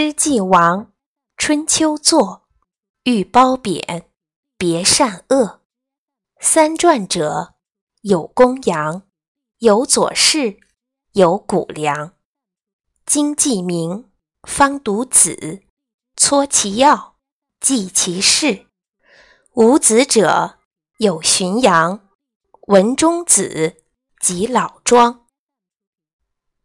诗既亡，春秋作。欲褒贬，别善恶。三传者，有公羊，有左氏，有谷梁。今既明，方读子，撮其要，记其事。无子者，有荀扬、文中子及老庄。